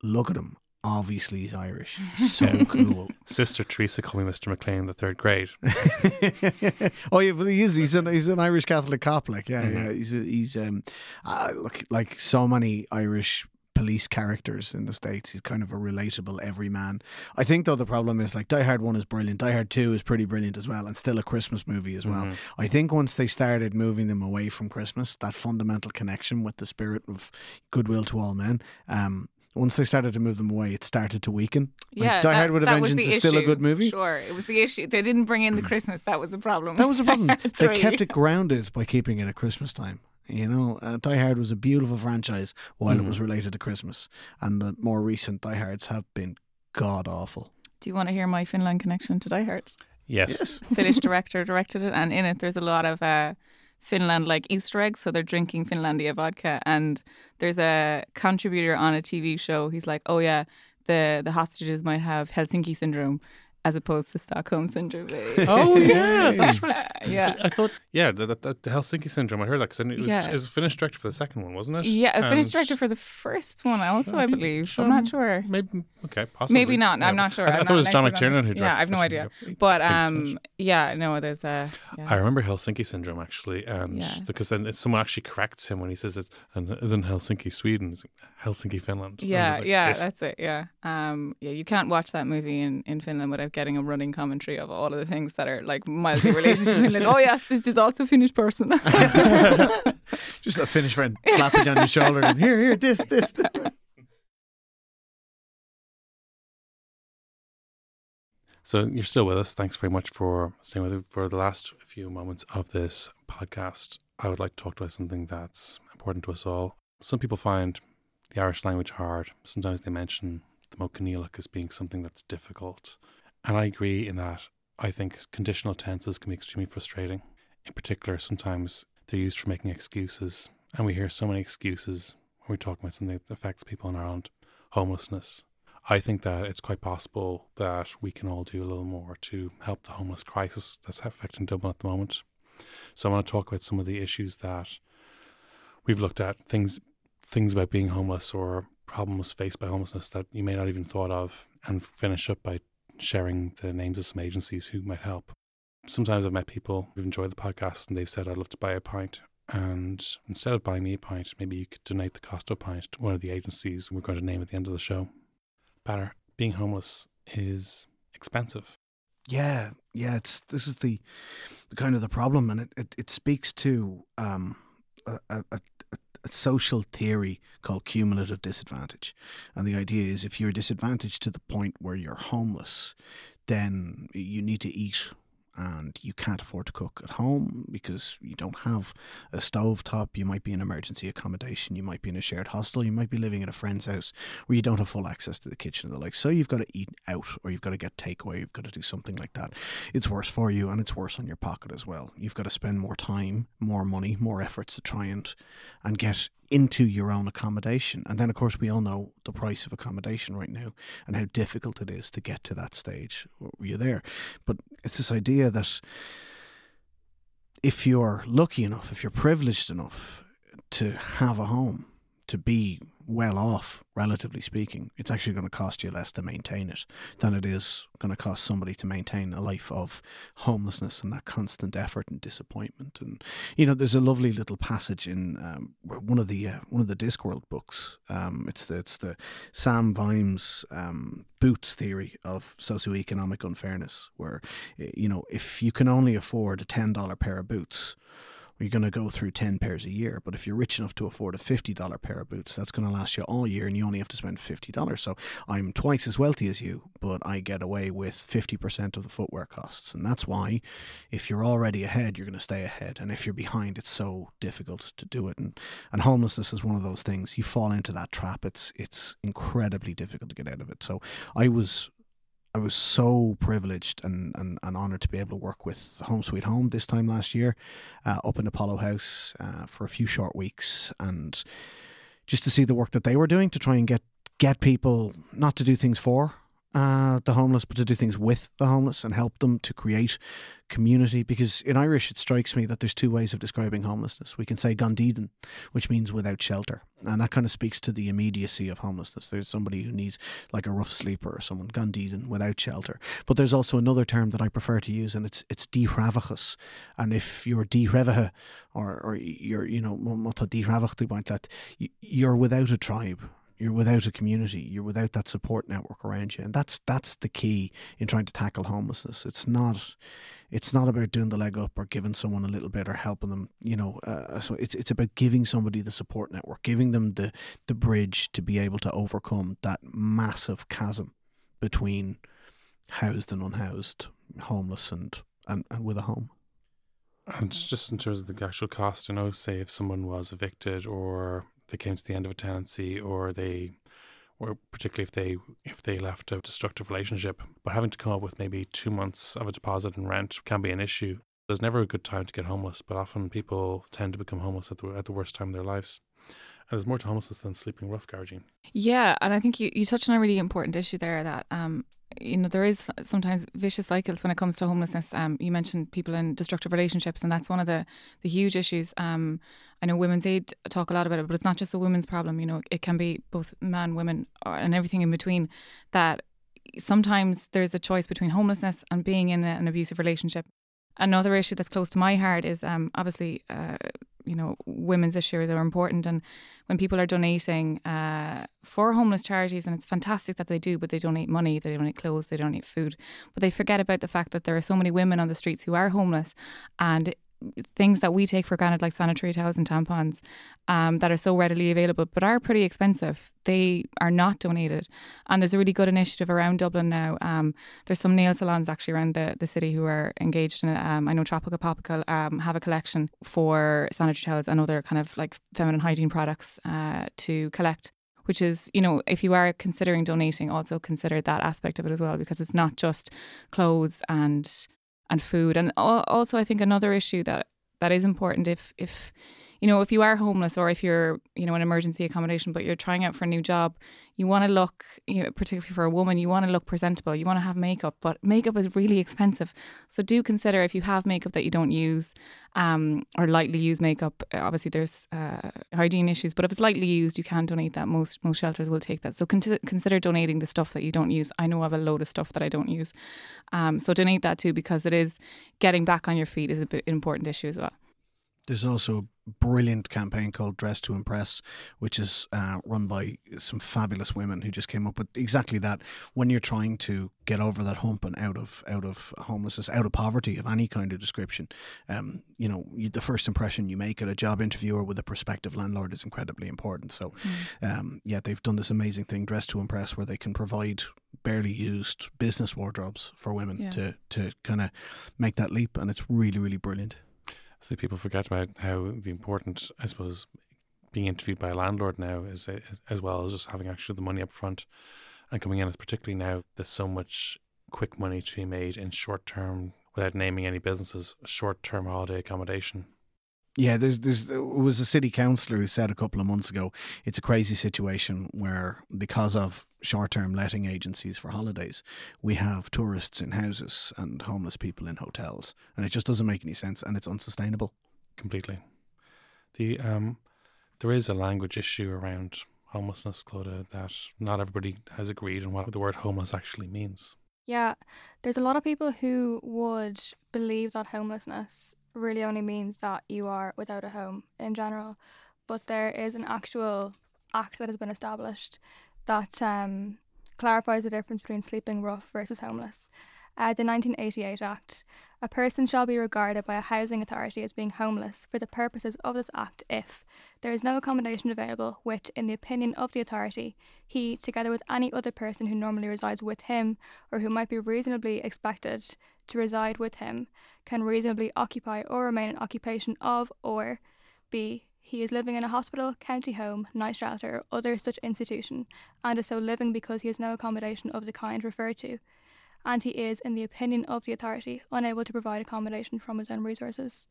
look at him. Obviously, he's Irish. So cool. Sister Teresa called me Mr. McClane in the third grade. oh yeah, but he is. He's an he's an Irish Catholic cop. Like yeah, Mhm. yeah. He's a, he's um, uh, look like so many Irish police characters in the states. He's kind of a relatable everyman. I think though the problem is like Die Hard One is brilliant. Die Hard Two is pretty brilliant as well, and still a Christmas movie as well. Mhm. I think once they started moving them away from Christmas, that fundamental connection with the spirit of goodwill to all men. Um, once they started to move them away, it started to weaken. Like, Yeah, Die that- Hard with a Vengeance the is still a good movie. Sure, it was the issue. They didn't bring in the Christmas. That was the problem. That was a problem. they kept it grounded by keeping it at Christmas time. You know, uh, Die Hard was a beautiful franchise while it Mhm. was related to Christmas, and the more recent Die Hards have been god awful. Do you want to hear my Finland connection to Die Hard? Yes. Finnish director directed it, and in it there's a lot of uh, Finland like Easter eggs. So they're drinking Finlandia vodka, and there's a contributor on a TV show. He's like, "Oh yeah, the the hostages might have Helsinki syndrome." As opposed to Stockholm syndrome. Oh yeah, that's right. yeah. I thought yeah, the, the, the Helsinki syndrome. I heard that because it was Yeah. it was a Finnish director for the second one, wasn't it? Yeah, a Finnish director for the first one, also, I think- believe. I'm not sure. Maybe okay, possibly. Maybe not. Yeah. I'm not sure. I, th- I thought it was John an McTiernan who directed. Yeah, I've no idea. But um, yeah, no, there's a. I Yeah. remember Helsinki syndrome actually, and because then someone actually corrects him when he says it and is in Helsinki, Sweden, it's Helsinki, Finland. Yeah, like, yeah, yes. that's it. Yeah, um, yeah. You can't watch that movie in, in Finland without getting a running commentary of all of the things that are like mildly related to Finland. Oh yes, this is also Finnish person. Just a Finnish friend slapping on your shoulder and here, here, this, this. this. So you're still with us. Thanks very much for staying with us for the last few moments of this podcast. I would like to talk about something that's important to us all. Some people find the Irish language hard. Sometimes they mention the Modh Coinníollach as being something that's difficult. And I agree in that I think conditional tenses can be extremely frustrating. In particular, sometimes they're used for making excuses. And we hear so many excuses when we talk about something that affects people in Ireland homelessness, I think that it's quite possible that we can all do a little more to help the homeless crisis that's affecting Dublin at the moment. So I want to talk about some of the issues that we've looked at, things things about being homeless or problems faced by homelessness that you may not even thought of, and finish up by sharing the names of some agencies who might help. Sometimes I've met people who've enjoyed the podcast and they've said, I'd love to buy a pint. And instead of buying me a pint, maybe you could donate the cost of a pint to one of the agencies we're going to name at the end of the show. Banner, being homeless is expensive. Yeah, yeah. It's this is the, the kind of the problem, and it, it, it speaks to um, a, a social theory called cumulative disadvantage, and the idea is if you're disadvantaged to the point where you're homeless, then you need to eat. And you can't afford to cook at home because you don't have a stove top. You might be in emergency accommodation. You might be in a shared hostel. You might be living at a friend's house where you don't have full access to the kitchen and the like. So you've got to eat out or you've got to get takeaway. You've got to do something like that. It's worse for you and it's worse on your pocket as well. You've got to spend more time, more money, more efforts to try and and get into your own accommodation. And then of course we all know the price of accommodation right now and how difficult it is to get to that stage where you're there. But it's this idea that if you're lucky enough, if you're privileged enough to have a home, to be well off, relatively speaking, it's actually going to cost you less to maintain it than it is going to cost somebody to maintain a life of homelessness and that constant effort and disappointment. And you know, there's a lovely little passage in um, one of the uh, one of the Discworld books. Um, it's the it's the Sam Vimes um, Boots theory of socioeconomic unfairness, where you know if you can only afford a ten dollar pair of boots you're going to go through 10 pairs a year. But if you're rich enough to afford a $50 pair of boots, that's going to last you all year and you only have to spend $50. So I'm twice as wealthy as you, but I get away with 50% of the footwear costs. And that's why if you're already ahead, you're going to stay ahead. And if you're behind, it's so difficult to do it. And, and homelessness is one of those things. You fall into that trap. It's, it's incredibly difficult to get out of it. So I was I was so privileged and, and, and honoured to be able to work with Home Sweet Home this time last year uh, up in Apollo House uh, for a few short weeks and just to see the work that they were doing to try and get get people not to do things for uh, the homeless, but to do things with the homeless and help them to create community. Because in Irish, it strikes me that there's two ways of describing homelessness. We can say gan dídean, which means without shelter. And that kind of speaks to the immediacy of homelessness. There's somebody who needs like a rough sleeper or someone, gan dídean, without shelter. But there's also another term that I prefer to use, and it's it's díthreabhachas. And if you're díthreabhach, or, or you're, you know, you're without a tribe you're without a community, you're without that support network around you, and that's that's the key in trying to tackle homelessness. It's not it's not about doing the leg up or giving someone a little bit or helping them. You know, uh, so it's it's about giving somebody the support network, giving them the the bridge to be able to overcome that massive chasm between housed and unhoused, homeless and and, and with a home. And just in terms of the actual cost, you know, say if someone was evicted or they came to the end of a tenancy or they or particularly if they if they left a destructive relationship. But having to come up with maybe two months of a deposit and rent can be an issue. There's never a good time to get homeless but often people tend to become homeless at the, at the worst time of their lives there's more to homelessness than sleeping rough gouging yeah and i think you, you touched on a really important issue there that um you know there is sometimes vicious cycles when it comes to homelessness. Um, you mentioned people in destructive relationships and that's one of the the huge issues. Um, i know women's aid talk a lot about it but it's not just a women's problem you know it can be both men women and everything in between that sometimes there's a choice between homelessness and being in an abusive relationship another issue that's close to my heart is um, obviously uh, you know women's issues are important and when people are donating uh, for homeless charities and it's fantastic that they do but they donate money they donate clothes they donate food but they forget about the fact that there are so many women on the streets who are homeless and things that we take for granted, like sanitary towels and tampons, um, that are so readily available but are pretty expensive, they are not donated. And there's a really good initiative around Dublin now. Um, there's some nail salons actually around the, the city who are engaged in it. Um, I know Tropical Popical um, have a collection for sanitary towels and other kind of like feminine hygiene products uh, to collect which is, you know, if you are considering donating, also consider that aspect of it as well, because it's not just clothes and and food. And also, I think another issue that that is important if if you know if you are homeless or if you're you know in emergency accommodation but you're trying out for a new job you want to look you know, particularly for a woman you want to look presentable you want to have makeup but makeup is really expensive. So do consider if you have makeup that you don't use um, or lightly use makeup obviously there's uh, hygiene issues but if it's lightly used you can donate that. Most most shelters will take that. So con- consider donating the stuff that you don't use. I know I have a load of stuff that I don't use. Um, so donate that too because it is getting back on your feet is a bit important issue as well there's also a brilliant campaign called Dress to Impress, which is uh, run by some fabulous women who just came up with exactly that. When you're trying to get over that hump and out of out of homelessness, out of poverty of any kind of description, um, you know, you, the first impression you make at a job interview or with a prospective landlord is incredibly important. So, mm. um, yeah, they've done this amazing thing, Dress to Impress, where they can provide barely used business wardrobes for women yeah. to to kind of make that leap, and it's really really brilliant. So people forget about how the important, I suppose, being interviewed by a landlord now is eh, as well as just having actually the money up front and coming in. As particularly now, there's so much quick money to be made in short term, without naming any businesses, short term holiday accommodation. Yeah, there's, there's, there was a city councillor who said a couple of months ago it's a crazy situation where, because of short term letting agencies for holidays, we have tourists in houses and homeless people in hotels. And it just doesn't make any sense and it's unsustainable. Completely. The um, There is a language issue around homelessness, Clodagh, that not everybody has agreed on what the word homeless actually means. Yeah, there's a lot of people who would believe that homelessness really only means that you are without a home in general, but there is an actual act that has been established that um, clarifies the difference between sleeping rough versus homeless. Uh, the 1988 Act. A person shall be regarded by a housing authority as being homeless for the purposes of this Act if there is no accommodation available, which, in the opinion of the authority, he, together with any other person who normally resides with him or who might be reasonably expected to reside with him, can reasonably occupy or remain in occupation of, or b. He is living in a hospital, county home, night shelter, or other such institution, and is so living because he has no accommodation of the kind referred to, and he is, in the opinion of the authority, unable to provide accommodation from his own resources.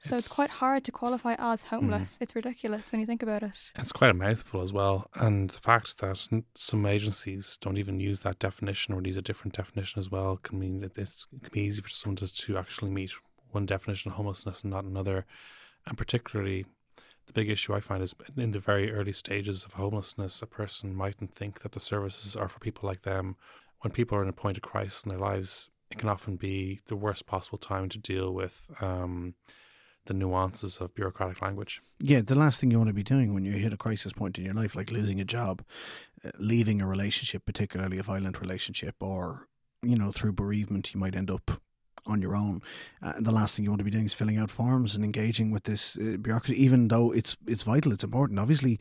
So it's, It's- quite hard to qualify as homeless. It's ridiculous when you think about it. It's quite a mouthful as well. And the fact that some agencies don't even use that definition or use a different definition as well can mean that it's, it can be easy for someone to, to actually meet one definition of homelessness and not another. And particularly, the big issue I find is in the very early stages of homelessness, a person mightn't think that the services are for people like them. When people are in a point of crisis in their lives, it can often be the worst possible time to deal with um, the nuances of bureaucratic language. Yeah, the last thing you want to be doing when you hit a crisis point in your life, like losing a job, uh, leaving a relationship, particularly a violent relationship, or, you know, through bereavement, you might end up on your own. Uh, the last thing you want to be doing is filling out forms and engaging with this uh, bureaucracy, even though it's it's vital, it's important. Obviously,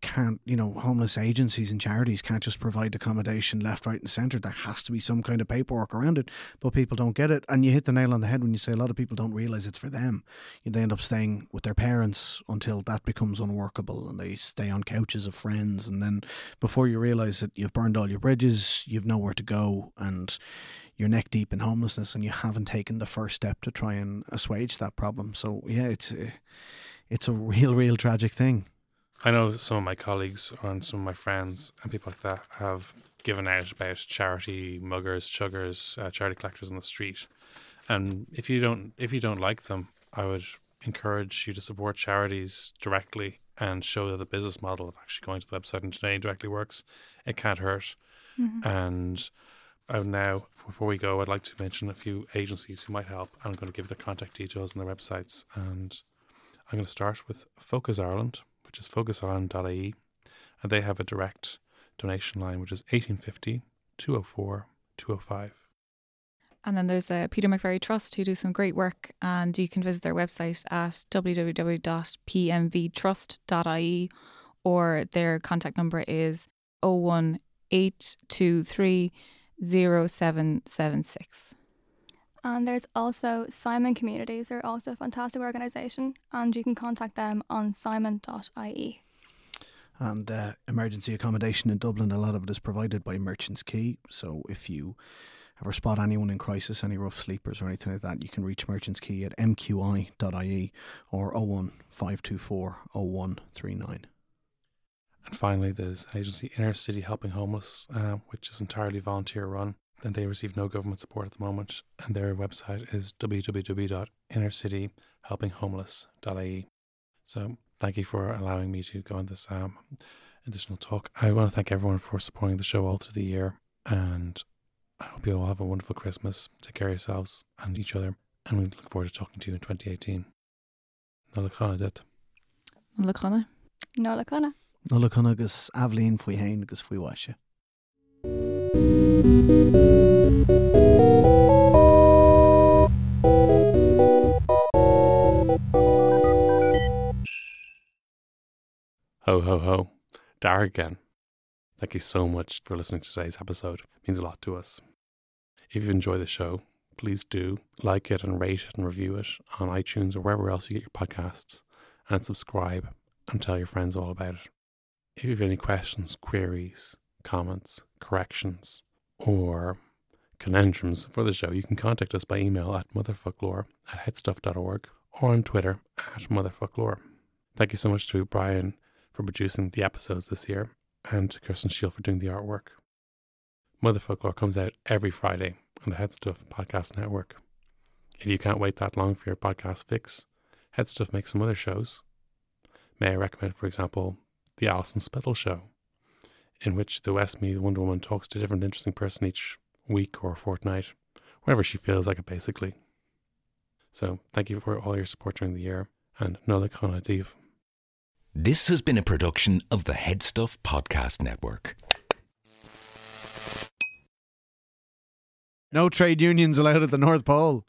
can't you know homeless agencies and charities can't just provide accommodation left right and center. There has to be some kind of paperwork around it but people don't get it. And you hit the nail on the head when you say a lot of people don't realize it's for them. They end up staying with their parents until that becomes unworkable and they stay on couches of friends. And then before you realize that you've burned all your bridges you've nowhere to go and you're neck deep in homelessness and you haven't taken the first step to try and assuage that problem. So yeah it's a, it's a real real tragic thing I know some of my colleagues and some of my friends and people like that have given out about charity muggers, chuggers, uh, charity collectors on the street. And if you don't, if you don't like them, I would encourage you to support charities directly and show that the business model of actually going to the website and donating directly works. It can't hurt. And I would now, before we go, I'd like to mention a few agencies who might help. I'm going to give their contact details and their websites. And I'm going to start with Focus Ireland, which is focusireland.ie. And they have a direct donation line, which is 1850 204 205. And then there's the Peter McVerry Trust who do some great work, and you can visit their website at www.pmvtrust.ie or their contact number is 01823 0776. And there's also Simon Communities. They're also a fantastic organisation, and you can contact them on simon.ie. and uh, emergency accommodation in Dublin. A lot of it is provided by Merchants Quay. So if you ever spot anyone in crisis, any rough sleepers or anything like that, you can reach Merchants Quay at mqi.ie or 01524 0139. And finally, there's an agency, Inner City Helping Homeless, uh, which is entirely volunteer run. And they receive no government support at the moment. And their website is www.innercityhelpinghomeless.ie. So thank you for allowing me to go on this um, additional talk. I want to thank everyone for supporting the show all through the year. And I hope you all have a wonderful Christmas. Take care of yourselves and each other. And we look forward to talking to you in 2018. Nalachana dit. Lachana. No lacona. Nula chun agus ahlíonn faoi hain agus faoi waise. Ho, ho, ho. Dar again. Thank you so much for listening to today's episode. It means a lot to us. If you enjoy the show, please do like it and rate it and review it on iTunes or wherever else you get your podcasts and subscribe and tell your friends all about it. If you have any questions, queries, comments, corrections, or conundrums for the show, you can contact us by email at motherfoclóir at headstuff.org or on Twitter at motherfoclóir. Thank you so much to Brian for producing the episodes this year and to Kirsten Shield for doing the artwork. Motherfoclóir comes out every Friday on the Headstuff Podcast Network. If you can't wait that long for your podcast fix, Headstuff makes some other shows. May I recommend, for example, The Alison Spittle Show, in which the Westmeath Wonder Woman talks to a different interesting person each week or fortnight, whenever she feels like it, basically. So, thank you for all your support during the year, and Nola Conative. This has been a production of the Headstuff Podcast Network. No trade unions allowed at the North Pole.